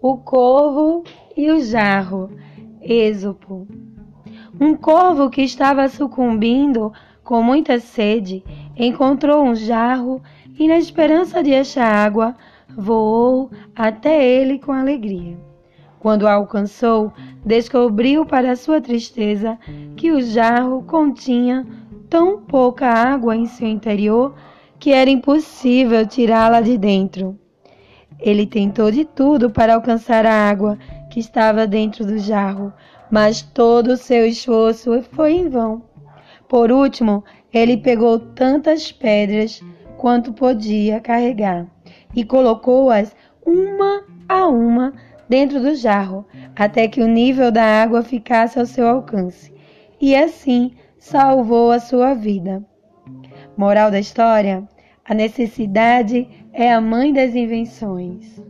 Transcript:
O corvo e o jarro. Êxopo. Um corvo que estava sucumbindo com muita sede encontrou um jarro e, na esperança de achar água, voou até ele com alegria. Quando a alcançou, descobriu para sua tristeza que o jarro continha tão pouca água em seu interior que era impossível tirá-la de dentro. Ele tentou de tudo para alcançar a água que estava dentro do jarro, mas todo o seu esforço foi em vão. Por último, ele pegou tantas pedras quanto podia carregar e colocou-as uma a uma dentro do jarro, até que o nível da água ficasse ao seu alcance, e assim salvou a sua vida. Moral da história: a necessidade é a mãe das invenções.